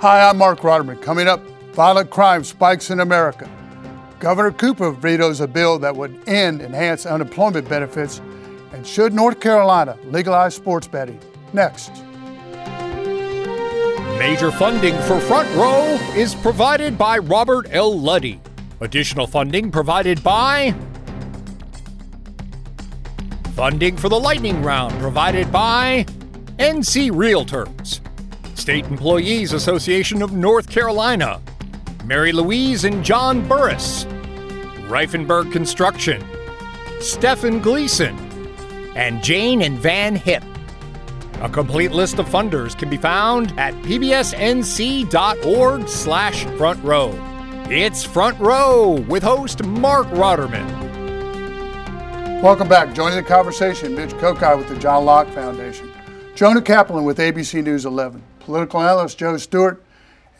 Hi, I'm Marc Rotterman. Coming up, violent crime spikes in America. Governor Cooper vetoes a bill that would end enhanced unemployment benefits. And should North Carolina legalize sports betting? Next. Major funding for Front Row is provided by Robert L. Luddy. Additional funding provided by Funding for the lightning round provided by NC Realtors, State Employees Association of North Carolina, Mary Louise and John Burris, Rifenburg Construction, Stephen Gleason, and Jane and Van Hip. A complete list of funders can be found at pbsnc.org slash front row. It's Front Row with host Marc Rotterman. Welcome back. Joining the conversation, Mitch Kokai with the John Locke Foundation, Jonah Kaplan with ABC News 11, political analyst Joe Stewart,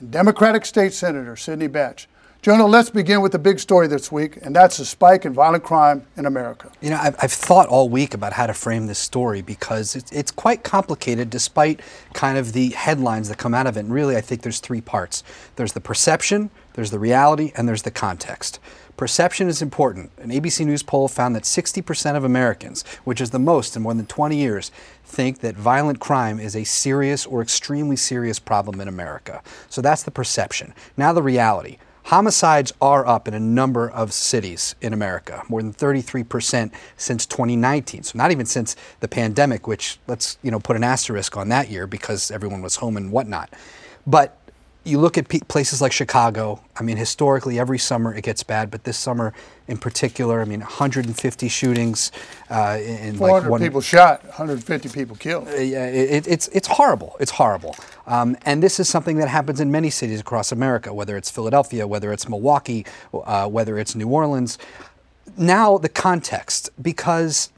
and Democratic State Senator Sydney Batch. Jonah, let's begin with the big story this week, and that's the spike in violent crime in America. You know, I've, I've thought all week about how to frame this story because it's, it's quite complicated despite kind of the headlines that come out of it. And really, I think there's three parts there's the perception, there's the reality, and there's the context. Perception is important. An ABC News poll found that 60% of Americans, which is the most in more than 20 years, think that violent crime is a serious or extremely serious problem in America. So that's the perception. Now, the reality. Homicides are up in a number of cities in America, more than 33% since 2019. So not even since the pandemic, which let's you know put an asterisk on that year because everyone was home and whatnot. But you look at places like Chicago. I mean, historically, every summer it gets bad, but this summer in particular, I mean, 150 shootings. Uh, in 400 like one, people shot, 150 people killed. Uh, yeah, it, it's it's horrible. It's horrible. Um, and this is something that happens in many cities across America, whether it's Philadelphia, whether it's Milwaukee, uh, whether it's New Orleans. Now the context, because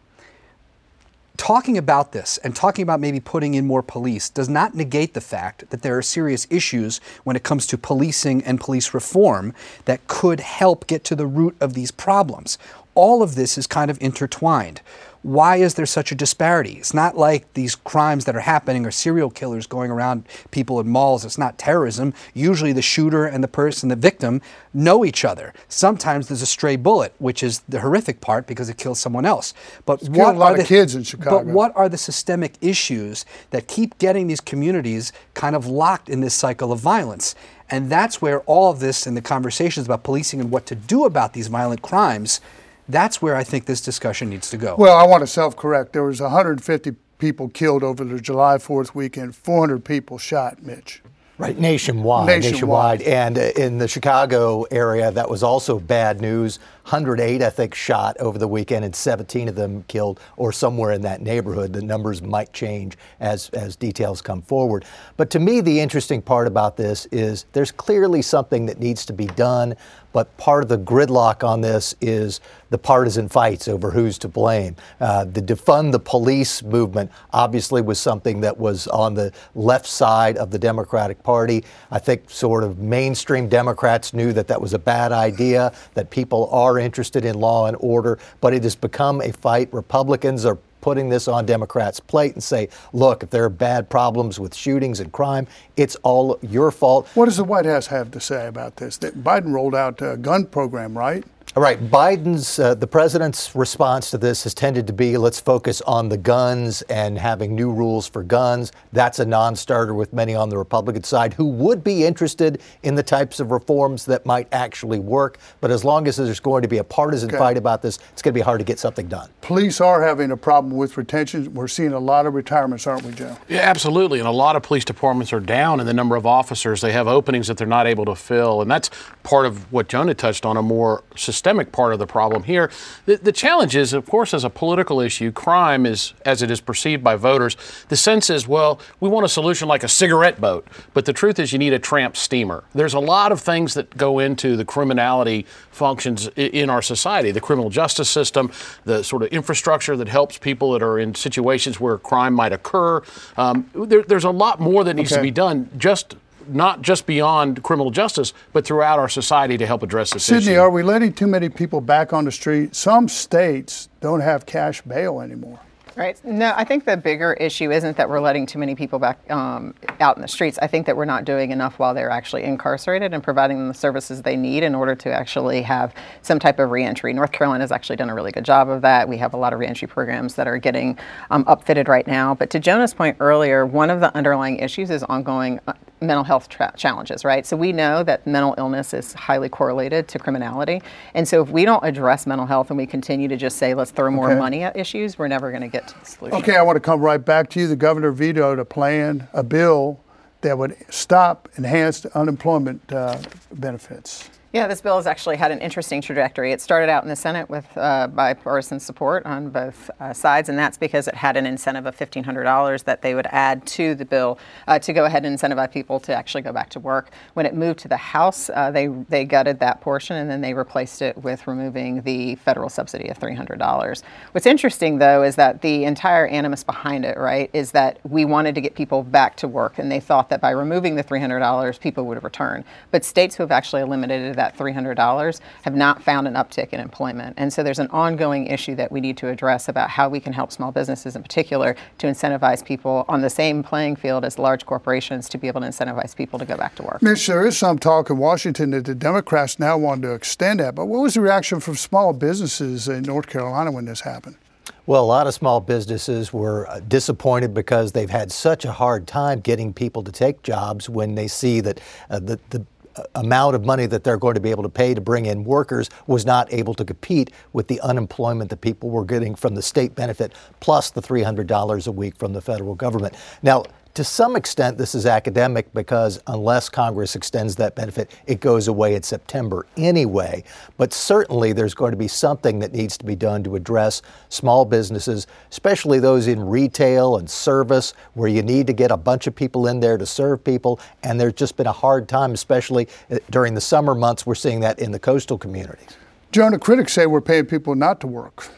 talking about this and talking about maybe putting in more police does not negate the fact that there are serious issues when it comes to policing and police reform that could help get to the root of these problems. All of this is kind of intertwined why is there such a disparity? It's not like these crimes that are happening are serial killers going around people in malls. It's not terrorism. Usually the shooter and the person, the victim, know each other. Sometimes there's a stray bullet, which is the horrific part because it kills someone else. But it's what a lot are the, of kids in Chicago. But what are the systemic issues that keep getting these communities kind of locked in this cycle of violence? And that's where all of this and the conversations about policing and what to do about these violent crimes that's where I think this discussion needs to go. Well, I want to self-correct. There was 150 people killed over the July 4th weekend. 400 people shot, Mitch. Right, nationwide, nationwide, nationwide. And uh, in the Chicago area, that was also bad news. 108, I think, shot over the weekend, and 17 of them killed, or somewhere in that neighborhood. The numbers might change as, as details come forward. But to me, the interesting part about this is there's clearly something that needs to be done. But part of the gridlock on this is the partisan fights over who's to blame. Uh, the defund the police movement obviously was something that was on the left side of the Democratic Party. I think sort of mainstream Democrats knew that that was a bad idea, that people are interested in law and order, but it has become a fight. Republicans are putting this on Democrats' plate and say, look, if there are bad problems with shootings and crime, it's all your fault. What does the White House have to say about this? That Biden rolled out a gun program, right? All right, Biden's, uh, the president's response to this has tended to be let's focus on the guns and having new rules for guns. That's a non starter with many on the Republican side who would be interested in the types of reforms that might actually work. But as long as there's going to be a partisan okay. fight about this, it's going to be hard to get something done. Police are having a problem with retention. We're seeing a lot of retirements, aren't we, Joe? Yeah, absolutely. And a lot of police departments are down in the number of officers. They have openings that they're not able to fill. And that's part of what Jonah touched on a more systemic part of the problem here. The, the challenge is, of course, as a political issue, crime is, as it is perceived by voters, the sense is, well, we want a solution like a cigarette boat. But the truth is, you need a tramp steamer. There's a lot of things that go into the criminality functions in our society the criminal justice system, the sort of infrastructure that helps people that are in situations where crime might occur. Um, there, there's a lot more that needs okay. to be done just not just beyond criminal justice, but throughout our society to help address this Sydney, issue. Sydney, are we letting too many people back on the street? Some states don't have cash bail anymore. Right. No, I think the bigger issue isn't that we're letting too many people back um, out in the streets. I think that we're not doing enough while they're actually incarcerated and providing them the services they need in order to actually have some type of reentry. North Carolina has actually done a really good job of that. We have a lot of reentry programs that are getting um, upfitted right now. But to Jonah's point earlier, one of the underlying issues is ongoing uh, mental health challenges, right? So we know that mental illness is highly correlated to criminality. And so if we don't address mental health and we continue to just say, let's throw more okay. money at issues, we're never going to get to the solution. Okay, I want to come right back to you. The governor vetoed a plan, a bill that would stop enhanced unemployment uh, benefits. Yeah, this bill has actually had an interesting trajectory. It started out in the Senate with uh, bipartisan support on both uh, sides, and that's because it had an incentive of $1,500 that they would add to the bill uh, to go ahead and incentivize people to actually go back to work. When it moved to the House, uh, they, they gutted that portion and then they replaced it with removing the federal subsidy of $300. What's interesting, though, is that the entire animus behind it, right, is that we wanted to get people back to work, and they thought that by removing the $300, people would return. But states who have actually eliminated $300 have not found an uptick in employment. And so there's an ongoing issue that we need to address about how we can help small businesses in particular to incentivize people on the same playing field as large corporations to be able to incentivize people to go back to work. Mitch, there is some talk in Washington that the Democrats now want to extend that. But what was the reaction from small businesses in North Carolina when this happened? Well, a lot of small businesses were uh, disappointed because they've had such a hard time getting people to take jobs when they see that uh, the, the amount of money that they're going to be able to pay to bring in workers was not able to compete with the unemployment that people were getting from the state benefit plus the $300 a week from the federal government. Now, to some extent, this is academic because unless Congress extends that benefit, it goes away in September anyway. But certainly, there's going to be something that needs to be done to address small businesses, especially those in retail and service, where you need to get a bunch of people in there to serve people. And there's just been a hard time, especially uh, during the summer months. We're seeing that in the coastal communities. Jonah, critics say we're paying people not to work.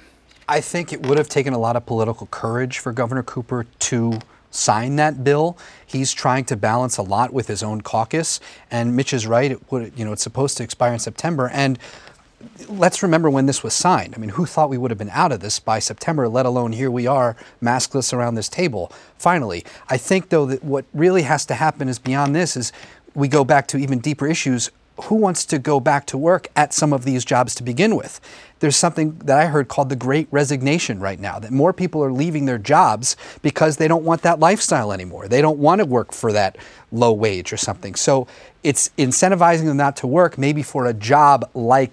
I think it would have taken a lot of political courage for Governor Cooper to sign that bill. He's trying to balance a lot with his own caucus. And Mitch is right. It would, you know, it's supposed to expire in September. And let's remember when this was signed. I mean, who thought we would have been out of this by September, let alone here we are, maskless around this table, finally. I think, though, that what really has to happen is beyond this is we go back to even deeper issues who wants to go back to work at some of these jobs to begin with? There's something that I heard called the great resignation right now, that more people are leaving their jobs because they don't want that lifestyle anymore. They don't want to work for that low wage or something. So it's incentivizing them not to work, maybe for a job like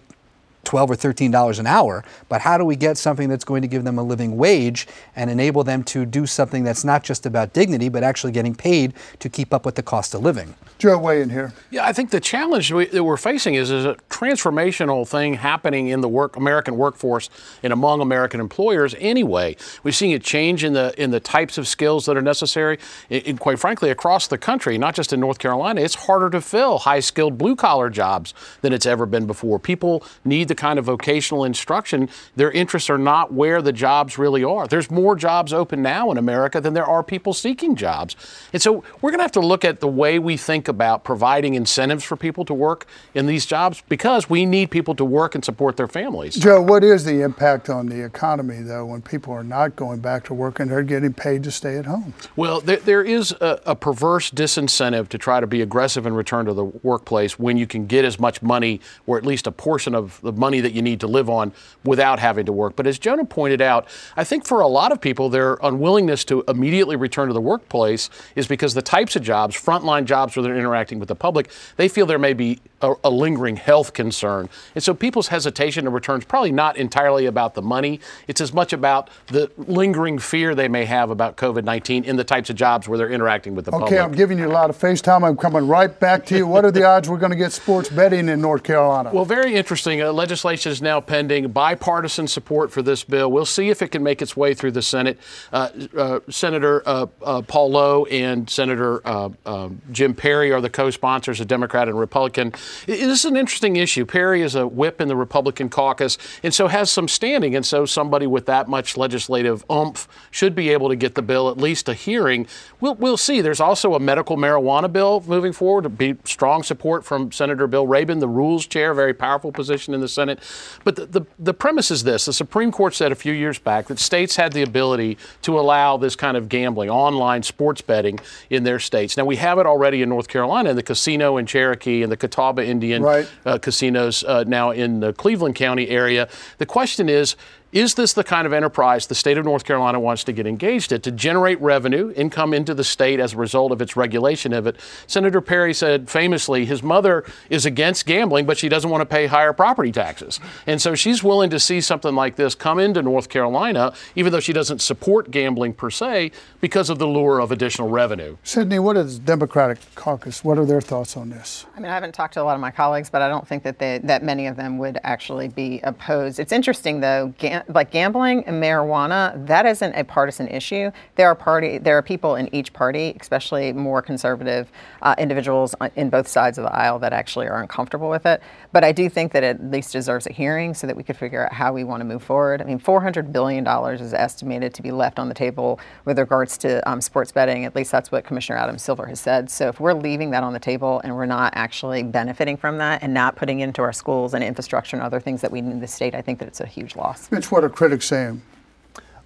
12 or 13 dollars an hour but how do we get something that's going to give them a living wage and enable them to do something that's not just about dignity but actually getting paid to keep up with the cost of living? Joe weigh in here. Yeah i think the challenge we, that we're facing is, is a transformational thing happening in the work american workforce and among american employers anyway. We're seeing a change in the in the types of skills that are necessary. And quite frankly across the country not just in north carolina it's harder to fill high skilled blue collar jobs than it's ever been before. People need the kind of vocational instruction, their interests are not where the jobs really are. There's more jobs open now in America than there are people seeking jobs. And so we're going to have to look at the way we think about providing incentives for people to work in these jobs because we need people to work and support their families. Joe, what is the impact on the economy, though, when people are not going back to work and they're getting paid to stay at home? Well, there, there is a, a perverse disincentive to try to be aggressive and return to the workplace when you can get as much money or at least a portion of the money that you need to live on without having to work. But as Jonah pointed out, I think for a lot of people, their unwillingness to immediately return to the workplace is because the types of jobs, frontline jobs where they're interacting with the public, they feel there may be a, a lingering health concern. And so people's hesitation to return is probably not entirely about the money. It's as much about the lingering fear they may have about COVID 19 in the types of jobs where they're interacting with the okay, public. Okay, I'm giving you a lot of FaceTime. I'm coming right back to you. What are the odds we're going to get sports betting in North Carolina? Well, very interesting. Uh, legislation is now pending. Bipartisan support for this bill. We'll see if it can make its way through the Senate. Uh, uh, Senator uh, uh, Paul Lowe and Senator uh, Jim Perry are the co sponsors, a Democrat and Republican. This is an interesting issue. Perry is a whip in the Republican caucus and so has some standing. And so somebody with that much legislative oomph should be able to get the bill at least a hearing. We'll, we'll see. There's also a medical marijuana bill moving forward. Be strong support from Senator Bill Rabon, the rules chair, very powerful position in the Senate. Senate. But the, the, the premise is this the Supreme Court said a few years back that states had the ability to allow this kind of gambling, online sports betting in their states. Now, we have it already in North Carolina in the casino in Cherokee and the Catawba Indian right. uh, casinos uh, now in the Cleveland County area. The question is, is this the kind of enterprise the state of North Carolina wants to get engaged in to generate revenue, income into the state as a result of its regulation of it? Senator Perry said famously his mother is against gambling, but she doesn't want to pay higher property taxes. And so she's willing to see something like this come into North Carolina, even though she doesn't support gambling per se, because of the lure of additional revenue. Sydney, what is Democratic caucus? What are their thoughts on this? I mean, I haven't talked to a lot of my colleagues, but I don't think that they, that many of them would actually be opposed. It's interesting, though like gambling and marijuana, that isn't a partisan issue. There are party, there are people in each party, especially more conservative uh, individuals in both sides of the aisle, that actually are uncomfortable with it. But I do think that it at least deserves a hearing so that we could figure out how we want to move forward. I mean, 400 billion dollars is estimated to be left on the table with regards to um, sports betting. At least that's what Commissioner Adam Silver has said. So if we're leaving that on the table and we're not actually benefiting from that and not putting into our schools and infrastructure and other things that we need in the state, I think that it's a huge loss. Mitch, what are critics saying?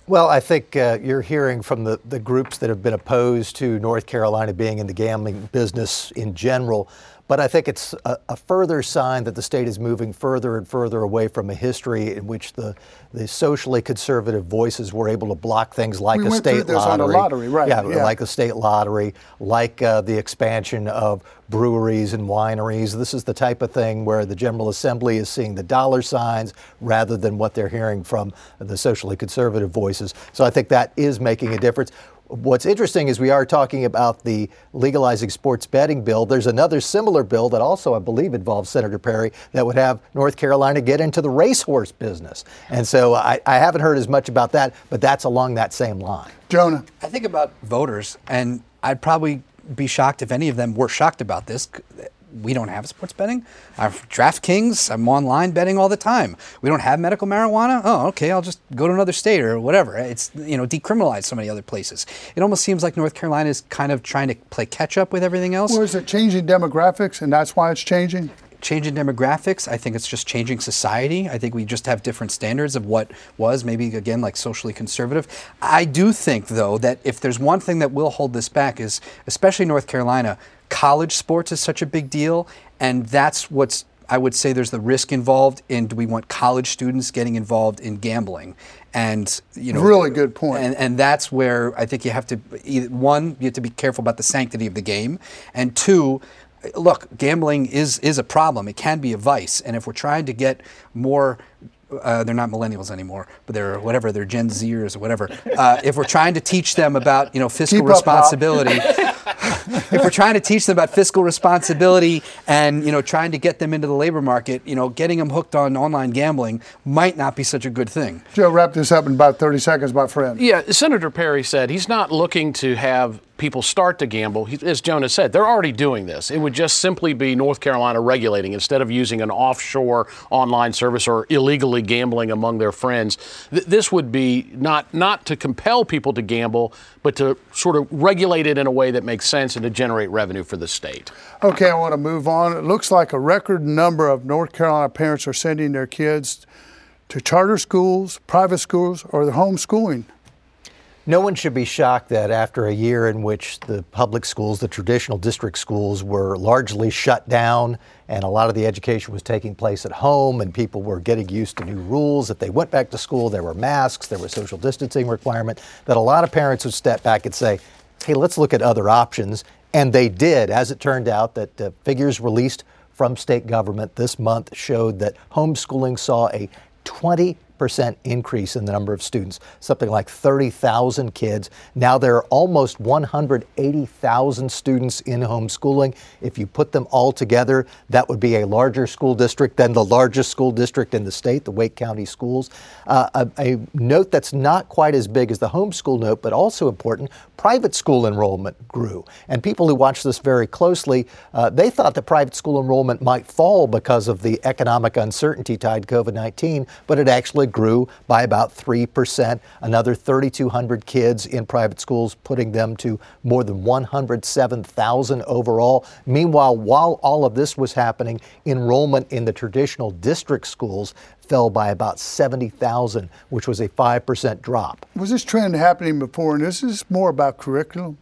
Well, I think uh, you're hearing from the, the groups that have been opposed to North Carolina being in the gambling business in general but I think it's a, a, further sign that the state is moving further and further away from a history in which the, the socially conservative voices were able to block things like we a state lottery. lottery right. yeah, yeah, like a state lottery, like uh, the expansion of breweries and wineries. This is the type of thing where the General Assembly is seeing the dollar signs rather than what they're hearing from the socially conservative voices. So I think that is making a difference. What's interesting is we are talking about the legalizing sports betting bill. There's another similar bill that also, I believe, involves Senator Perry that would have North Carolina get into the racehorse business. And so I, I haven't heard as much about that, but that's along that same line. Jonah. I think about voters, and I'd probably be shocked if any of them were shocked about this we don't have sports betting. I have DraftKings, I'm online betting all the time. We don't have medical marijuana. Oh, okay, I'll just go to another state or whatever. It's you know decriminalized so many other places. It almost seems like North Carolina is kind of trying to play catch up with everything else. Or is it changing demographics and that's why it's changing? changing demographics. I think it's just changing society. I think we just have different standards of what was maybe again like socially conservative. I do think though that if there's one thing that will hold this back is especially North Carolina, college sports is such a big deal, and that's what's I would say there's the risk involved in do we want college students getting involved in gambling? And you know, really good point. And, and that's where I think you have to one, you have to be careful about the sanctity of the game, and two, look, gambling is is a problem. It can be a vice, and if we're trying to get more uh, they're not millennials anymore, but they're whatever, they're Gen Zers or whatever. Uh, if we're trying to teach them about you know fiscal Keep responsibility, if we're trying to teach them about fiscal responsibility and you know trying to get them into the labor market, you know, getting them hooked on online gambling might not be such a good thing. Joe, wrap this up in about 30 seconds, my friend. Yeah, Senator Perry said he's not looking to have people start to gamble, as Jonah said, they're already doing this. It would just simply be North Carolina regulating instead of using an offshore online service or illegally gambling among their friends. Th- this would be not not to compel people to gamble, but to sort of regulate it in a way that makes sense and to generate revenue for the state. Okay, I want to move on. It looks like a record number of North Carolina parents are sending their kids to charter schools, private schools, or the homeschooling. No one should be shocked that after a year in which the public schools, the traditional district schools, were largely shut down and a lot of the education was taking place at home and people were getting used to new rules. If they went back to school, there were masks, there was social distancing requirement, that a lot of parents would step back and say, hey, let's look at other options. And they did. As it turned out, that uh, figures released from state government this month showed that homeschooling saw a 20 percent increase in the number of students, something like 30,000 kids. Now there are almost 180,000 students in homeschooling. If you put them all together, that would be a larger school district than the largest school district in the state, the Wake County Schools. Uh, a, a note that's not quite as big as the homeschool note, but also important, private school enrollment grew. And people who watch this very closely, uh, they thought that private school enrollment might fall because of the economic uncertainty tied to COVID 19, but it actually grew by about 3%. Another 3,200 kids in private schools, putting them to more than 107,000 overall. Meanwhile, while all of this was happening, enrollment in the traditional district schools fell by about 70,000, which was a 5% drop. Was this trend happening before, and this is more about curriculum?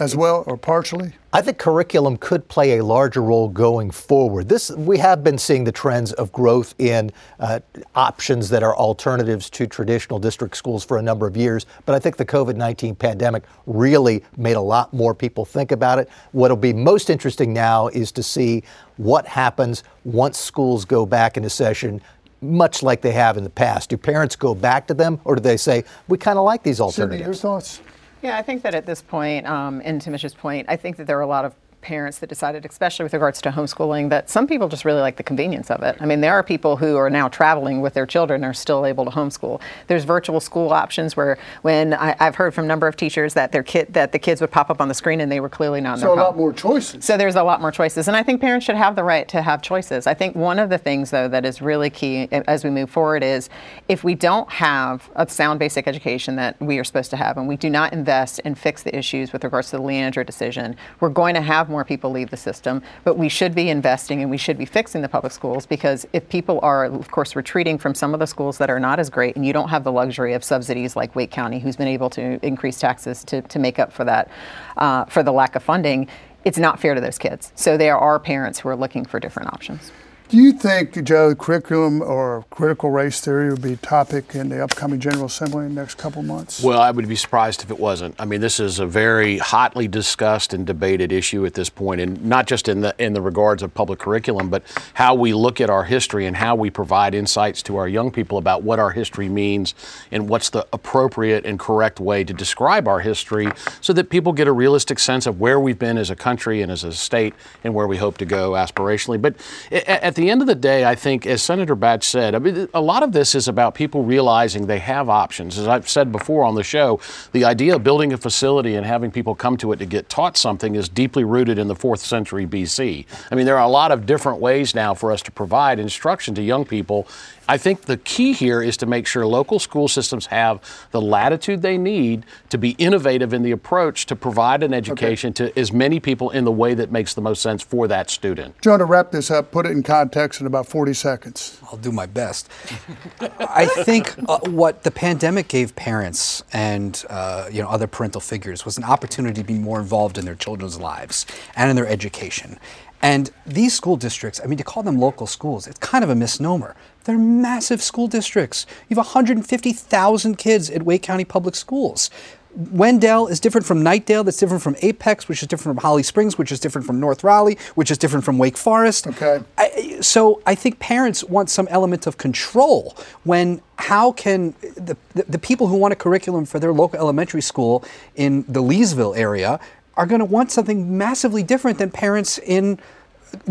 As well, or partially? I think curriculum could play a larger role going forward. This we have been seeing the trends of growth in uh, options that are alternatives to traditional district schools for a number of years, but I think the COVID-19 pandemic really made a lot more people think about it. What'll be most interesting now is to see what happens once schools go back into session much like they have in the past. Do parents go back to them, or do they say, we kind of like these alternatives? Cindy, your thoughts? Yeah, I think that at this point, um, and to point, I think that there are a lot of parents that decided, especially with regards to homeschooling, that some people just really like the convenience of it. I mean, there are people who are now traveling with their children and are still able to homeschool. There's virtual school options where when I, have heard from a number of teachers that their kid that the kids would pop up on the screen and they were clearly not in so their a lot more choices. So there's a lot more choices, and I think parents should have the right to have choices. I think one of the things though that is really key eh, as we move forward is if we don't have a sound basic education that we are supposed to have, and we do not invest and fix the issues with regards to the Leandro decision, we're going to have more people leave the system, but we should be investing and we should be fixing the public schools because if people are, of course, retreating from some of the schools that are not as great and you don't have the luxury of subsidies like Wake County, who's been able to increase taxes to, to make up for that, uh, for the lack of funding, it's not fair to those kids. So there are parents who are looking for different options. Do you think, Joe, curriculum or critical race theory would be a topic in the upcoming General Assembly in the next couple months? Well, I would be surprised if it wasn't. I mean, this is a very hotly discussed and debated issue at this point, and not just in the in the regards of public curriculum, but how we look at our history and how we provide insights to our young people about what our history means and what's the appropriate and correct way to describe our history, so that people get a realistic sense of where we've been as a country and as a state and where we hope to go aspirationally. But at the end of the day, I think, as Senator Batch said, I mean, a lot of this is about people realizing they have options. As I've said before on the show, the idea of building a facility and having people come to it to get taught something is deeply rooted in the fourth century BC. I mean, there are a lot of different ways now for us to provide instruction to young people I think the key here is to make sure local school systems have the latitude they need to be innovative in the approach to provide an education okay. to as many people in the way that makes the most sense for that student. Joe, to wrap this up, put it in context in about 40 seconds. I'll do my best. I think uh, what the pandemic gave parents and uh, you know other parental figures was an opportunity to be more involved in their children's lives and in their education. And these school districts, I mean, to call them local schools, it's kind of a misnomer. They're massive school districts. You have 150,000 kids at Wake County Public Schools. Wendell is different from Knightdale, that's different from Apex, which is different from Holly Springs, which is different from North Raleigh, which is different from Wake Forest. Okay. I, so I think parents want some element of control when how can the, the, the people who want a curriculum for their local elementary school in the Leesville area are going to want something massively different than parents in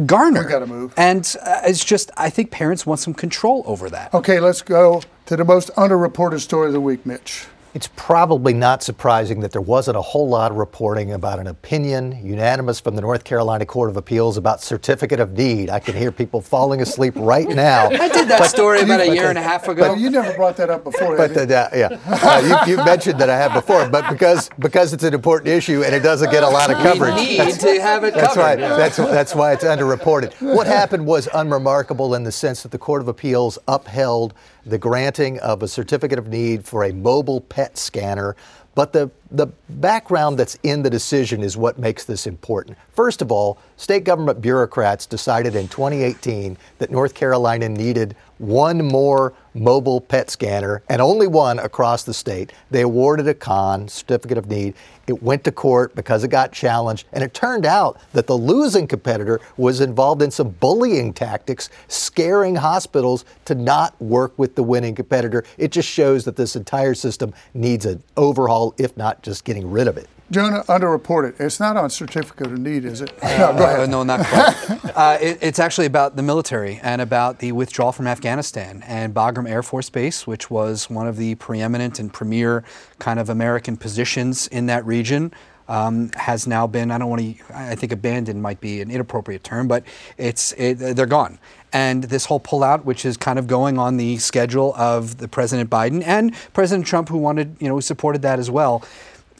Garner. We got to move. And uh, it's just, I think parents want some control over that. Okay, let's go to the most underreported story of the week, Mitch. It's probably not surprising that there wasn't a whole lot of reporting about an opinion unanimous from the North Carolina Court of Appeals about certificate of need. I can hear people falling asleep right now. I did that but, story about a year and a half ago. But you never brought that up before. But the, uh, yeah, uh, you, you, mentioned that I have before, but because because it's an important issue and it doesn't get a lot of coverage. We need to have it. That's covered. right. That's that's why it's underreported. What happened was unremarkable in the sense that the Court of Appeals upheld the granting of a certificate of need for a mobile PET scanner. But the, the background that's in the decision is what makes this important. First of all, state government bureaucrats decided in 2018 that North Carolina needed one more mobile PET scanner and only one across the state. They awarded a con, certificate of need. It went to court because it got challenged, and it turned out that the losing competitor was involved in some bullying tactics, scaring hospitals to not work with the winning competitor. It just shows that this entire system needs an overhaul, if not just getting rid of it. Jonah, underreported. It's not on certificate of need, is it? no, go ahead. Uh, no, not quite. uh, it, it's actually about the military and about the withdrawal from Afghanistan and Bagram Air Force Base, which was one of the preeminent and premier kind of American positions in that region. um, has now been, I don't want to, I think abandoned might be an inappropriate term, but it's, it, they're gone and this whole pullout, which is kind of going on the schedule of the President Biden and President Trump, who wanted, you know, who supported that as well.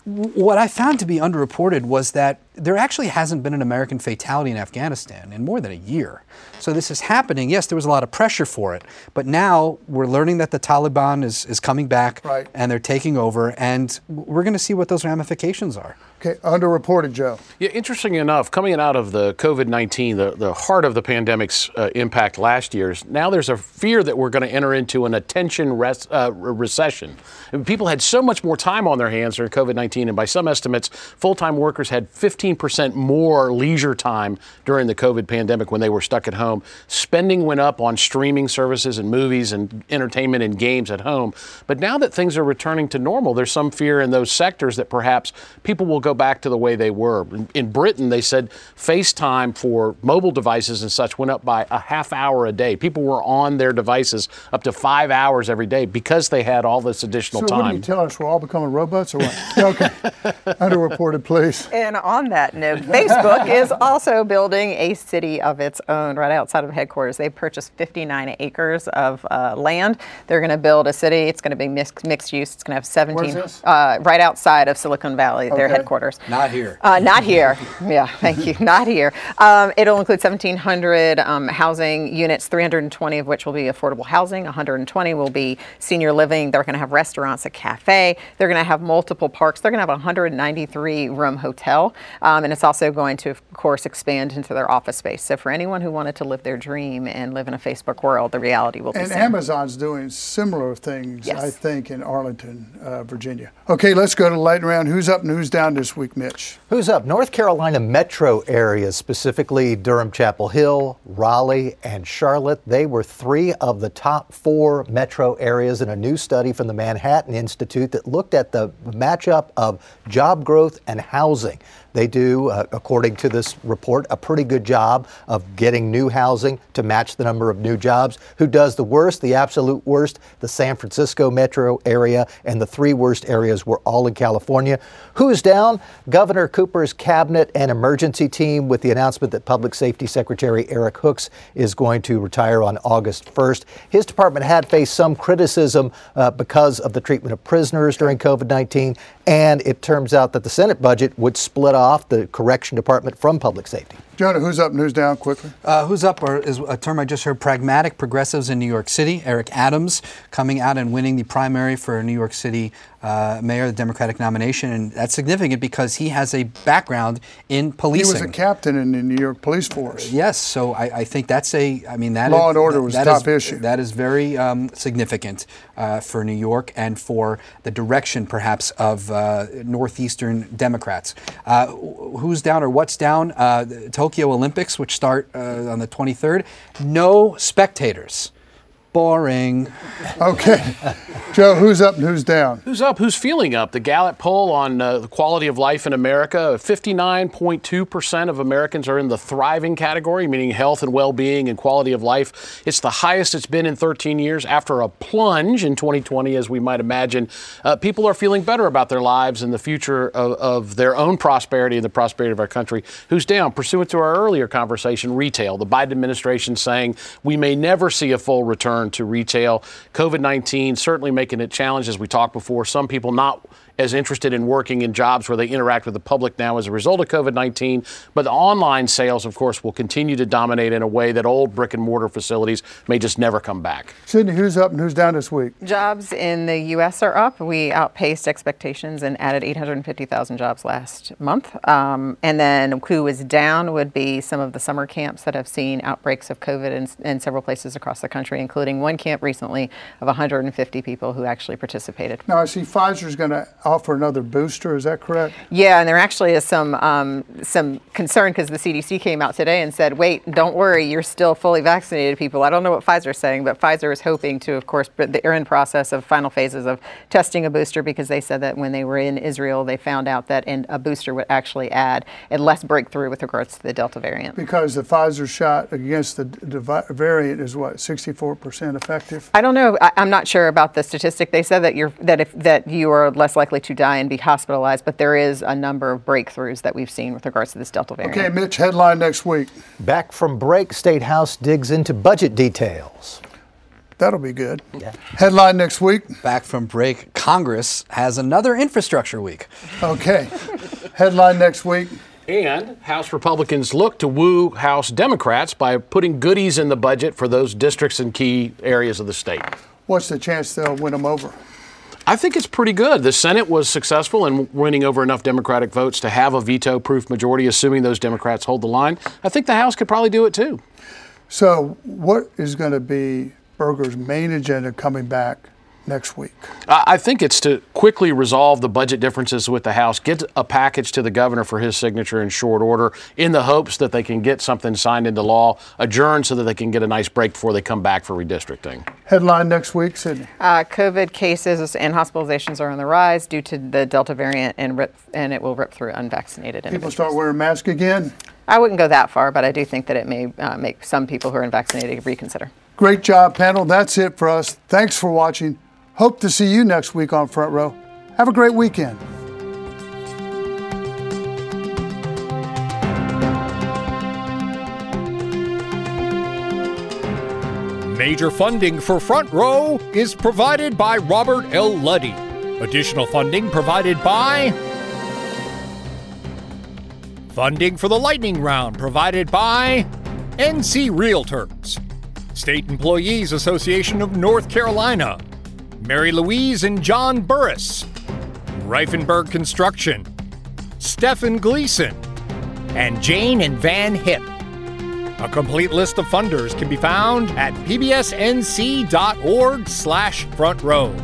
What I found to be underreported was that there actually hasn't been an American fatality in Afghanistan in more than a year. So this is happening. Yes, there was a lot of pressure for it, but now we're learning that the Taliban is, is coming back right. and they're taking over, and we're going to see what those ramifications are. Okay, underreported, Joe. Yeah, interesting enough, coming out of the COVID 19, the, the heart of the pandemic's uh, impact last year, now there's a fear that we're going to enter into an attention res- uh, recession. And people had so much more time on their hands during COVID 19, and by some estimates, full time workers had 15% more leisure time during the COVID pandemic when they were stuck at home. Spending went up on streaming services and movies and entertainment and games at home. But now that things are returning to normal, there's some fear in those sectors that perhaps people will go go back to the way they were. In, Britain, they said FaceTime for mobile devices and such went up by a half hour a day. People were on their devices up to five hours every day because they had all this additional so time. What do you tell us? We're all becoming robots or what? okay. Underreported, please. And on that note, Facebook is also building a city of its own right outside of headquarters. They purchased 59 acres of uh, land. They're going to build a city. It's going to be mixed, mixed use. It's going to have 17 uh, right outside of Silicon Valley, okay. their headquarters headquarters. Not here. Uh, not here. yeah, thank you. Not here. Um, it'll include 1,700 um, housing units, 320 of which will be affordable housing, 120 will be senior living. They're going to have restaurants, a cafe. They're going to have multiple parks. They're going to have a 193 room hotel. Um, and it's also going to, of course, expand into their office space. So for anyone who wanted to live their dream and live in a Facebook world, the reality will be And same. Amazon's doing similar things, yes. I think, in Arlington, uh, Virginia. Okay, let's go to the lightning round. Who's up and who's down this week, Mitch? Who's up? North Carolina metro areas, specifically Durham, Chapel Hill, Raleigh, and Charlotte. They were three of the top four metro areas in a new study from the Manhattan Institute that looked at the matchup of job growth and housing. They do, uh, according to this report, a pretty good job of getting new housing to match the number of new jobs. Who does the worst? The absolute worst? The San Francisco metro area, and the three worst areas were all in California. Who's down? Governor Cooper's cabinet and emergency team with the announcement that Public Safety Secretary Erik Hooks is going to retire on August 1st. His department had faced some criticism uh, because of the treatment of prisoners during COVID 19, and it turns out that the Senate budget would split off the correction department from public safety. Jonah, who's up and who's down quickly? Uh, who's up are, is a term I just heard pragmatic progressives in New York City. Eric Adams coming out and winning the primary for New York City uh, mayor, the Democratic nomination. And that's significant because he has a background in policing. He was a captain in the New York police force. Yes. So I, I think that's a, I mean, that law is, and order was that top is, issue. That is very um, significant uh, for New York and for the direction, perhaps, of uh, Northeastern Democrats. Uh, who's down or what's down? Uh, Tokyo Olympics, which start uh, on the 23rd. No spectators. Boring. Okay. Joe, who's up and who's down? Who's up? Who's feeling up? The Gallup poll on uh, the quality of life in America 59.2% of Americans are in the thriving category, meaning health and well being and quality of life. It's the highest it's been in 13 years after a plunge in 2020, as we might imagine. Uh, people are feeling better about their lives and the future of, of their own prosperity and the prosperity of our country. Who's down? Pursuant to our earlier conversation, retail. The Biden administration saying we may never see a full return return to retail. COVID 19 certainly making it challenging, as we talked before. Some people not as interested in working in jobs where they interact with the public now as a result of COVID 19. But the online sales, of course, will continue to dominate in a way that old brick and mortar facilities may just never come back. Sydney, who's up and who's down this week? Jobs in the U.S. are up. We outpaced expectations and added 850,000 jobs last month. Um, and then who is down would be some of the summer camps that have seen outbreaks of COVID in, in several places across the country, including one camp recently of 150 people who actually participated. Now, I see Pfizer's going to offer another booster. Is that correct? Yeah, and there actually is some um, some concern because the CDC came out today and said, "Wait, don't worry, you're still fully vaccinated, people." I don't know what Pfizer is saying, but Pfizer is hoping to, of course, they're in process of final phases of testing a booster because they said that when they were in Israel, they found out that a booster would actually add a less breakthrough with regards to the Delta variant. Because the Pfizer shot against the, variant is what 64% effective. I don't know. I, am not sure about the statistic. They said that you're that if that you are less likely likely to die and be hospitalized, but there is a number of breakthroughs that we've seen with regards to this Delta variant. Okay, Mitch, headline next week. Back from break, State House digs into budget details. That'll be good. Yeah. Headline next week. Back from break, Congress has another infrastructure week. Okay. Headline next week. And House Republicans look to woo House Democrats by putting goodies in the budget for those districts and key areas of the state. What's the chance they'll win them over? I think it's pretty good. The Senate was successful in winning over enough Democratic votes to have a veto proof majority, assuming those Democrats hold the line. I think the House could probably do it too. So, what is going to be Berger's main agenda coming back next week? I think it's to quickly resolve the budget differences with the House, get a package to the governor for his signature in short order, in the hopes that they can get something signed into law, adjourned so that they can get a nice break before they come back for redistricting. Headline next week, Sydney. Uh, COVID cases and hospitalizations are on the rise due to the Delta variant, and, rip, and it will rip through unvaccinated People individuals. start wearing masks again? I wouldn't go that far, but I do think that it may uh, make some people who are unvaccinated reconsider. Great job, panel. That's it for us. Thanks for watching. Hope to see you next week on Front Row. Have a great weekend. Major funding for Front Row is provided by Robert L. Luddy. Additional funding provided by Funding for the Lightning Round provided by NC Realtors. State Employees Association of North Carolina, Mary Louise and John Burris, Rifenburg Construction, Stephen Gleason, and Jane and Van Hip. A complete list of funders can be found at pbsnc.org slash front row.